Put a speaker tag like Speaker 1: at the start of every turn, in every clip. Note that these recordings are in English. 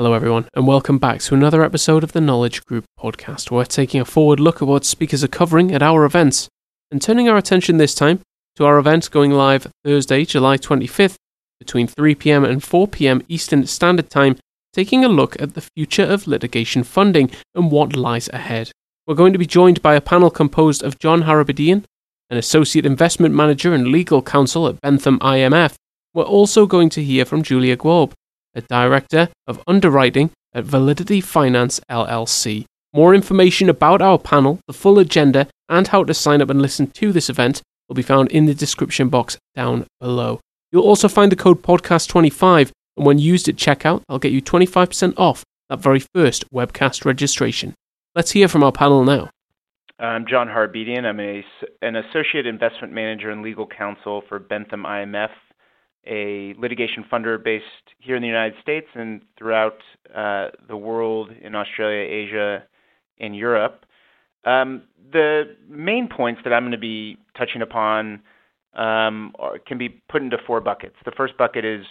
Speaker 1: Hello, everyone, and welcome back to another episode of the Knowledge Group podcast. Where we're taking a forward look at what speakers are covering at our events and turning our attention this time to our event going live Thursday, July 25th between 3 pm and 4 pm Eastern Standard Time, taking a look at the future of litigation funding and what lies ahead. We're going to be joined by a panel composed of John Harabedian, an associate investment manager and legal counsel at Bentham IMF. We're also going to hear from Julia Gewolb, a director of underwriting at Validity Finance LLC. More information about our panel, the full agenda, and how to sign up and listen to this event will be found in the description box down below. You'll also find the code podcast25, and when used at checkout, I'll get you 25% off that very first webcast registration. Let's hear from our panel now.
Speaker 2: I'm John Harabedian. I'm a, an associate investment manager and legal counsel for Bentham IMF a litigation funder based here in the United States and throughout uh, the world in Australia, Asia, and Europe. Um, the main points that I'm going to be touching upon um, are, can be put into four buckets. The first bucket is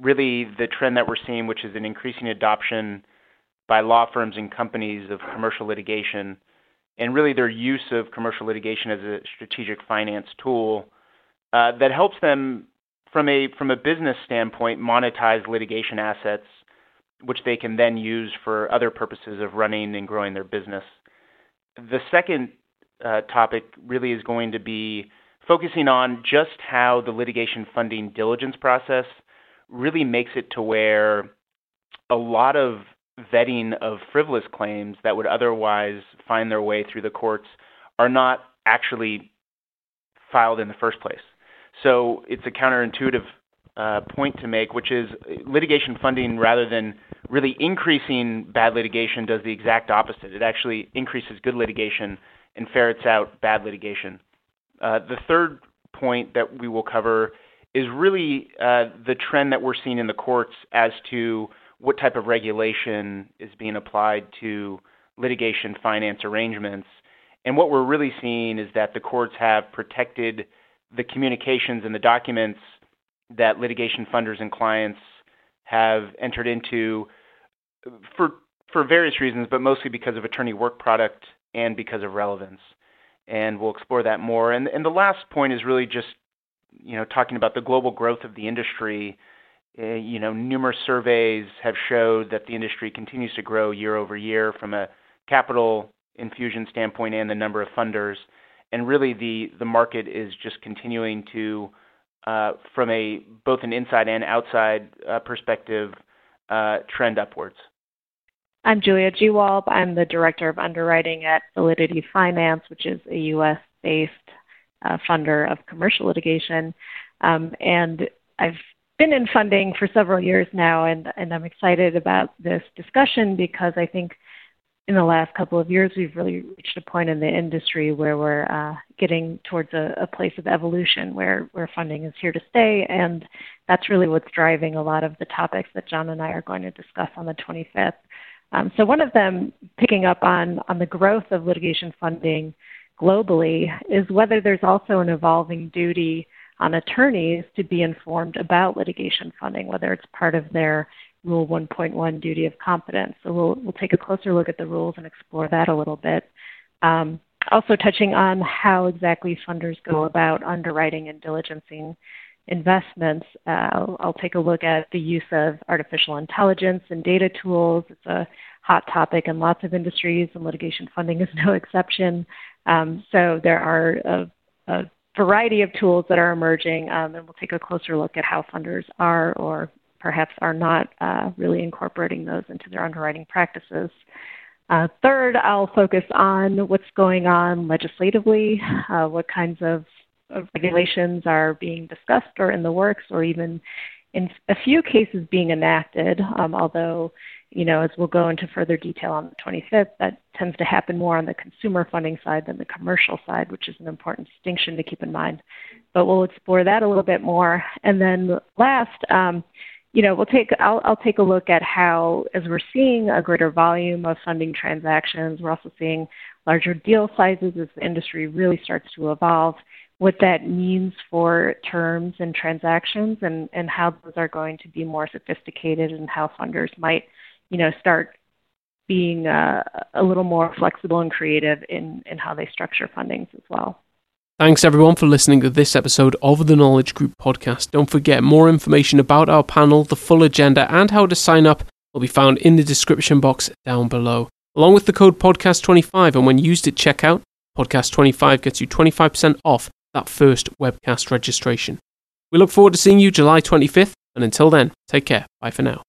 Speaker 2: really the trend that we're seeing, which is an increasing adoption by law firms and companies of commercial litigation, and really their use of commercial litigation as a strategic finance tool uh, that helps them from a from a business standpoint, monetize litigation assets, which they can then use for other purposes of running and growing their business. The second uh, topic really is going to be focusing on just how the litigation funding diligence process really makes it to where a lot of vetting of frivolous claims that would otherwise find their way through the courts are not actually filed in the first place. So it's a counterintuitive uh, point to make, which is litigation funding, rather than really increasing bad litigation, does the exact opposite. It actually increases good litigation and ferrets out bad litigation. Uh, the third point that we will cover is really uh, the trend that we're seeing in the courts as to what type of regulation is being applied to litigation finance arrangements. And what we're really seeing is that the courts have protected the communications and the documents that litigation funders and clients have entered into for for various reasons, but mostly because of attorney work product and because of relevance. And we'll explore that more. And and the last point is really just you know talking about the global growth of the industry. Uh, you know, numerous surveys have showed that the industry continues to grow year over year from a capital infusion standpoint and the number of funders and really the market is just continuing to, uh, from both an inside and outside uh, perspective, uh, trend upwards.
Speaker 3: I'm Julia Gewolb. I'm the director of underwriting at Validity Finance, which is a U.S.-based funder of commercial litigation, um, and I've been in funding for several years now, and I'm excited about this discussion because I think in the last couple of years, we've really reached a point in the industry where we're uh, getting towards a, a, place of evolution where, where funding is here to stay. And that's really what's driving a lot of the topics that John and I are going to discuss on the 25th. Um, so, one of them, picking up on, on the growth of litigation funding globally, is whether there's also an evolving duty on attorneys to be informed about litigation funding, whether it's part of their Rule 1.1 duty of competence. So we'll, we'll take a closer look at the rules and explore that a little bit. Um, also touching on how exactly funders go about underwriting and diligencing investments. Uh, I'll, I'll, take a look at the use of artificial intelligence and data tools. It's a hot topic in lots of industries, and litigation funding is no exception. Um, so there are a, a, variety of tools that are emerging, um, and we'll take a closer look at how funders are or perhaps are not uh, really incorporating those into their underwriting practices. Uh, third, I'll focus on what's going on legislatively, uh, what kinds of, regulations are being discussed or in the works, or even in a few cases being enacted. Um, although, you know, as we'll go into further detail on the 25th, that tends to happen more on the consumer funding side than the commercial side, which is an important distinction to keep in mind. But we'll explore that a little bit more. And then last, um, you know, we'll take I'll, I'll take a look at how, as we're seeing a greater volume of funding transactions, we're also seeing larger deal sizes as the industry really starts to evolve. What that means for terms and transactions, and and how those are going to be more sophisticated, and how funders might you know, start being uh, a little more flexible and creative in, in how they structure fundings as well.
Speaker 1: Thanks everyone for listening to this episode of the Knowledge Group podcast. Don't forget more information about our panel, the full agenda, and how to sign up will be found in the description box down below. Along with the code podcast25, and when used at checkout, podcast25 gets you 25% off that first webcast registration. We look forward to seeing you July 25th, and until then, take care. Bye for now.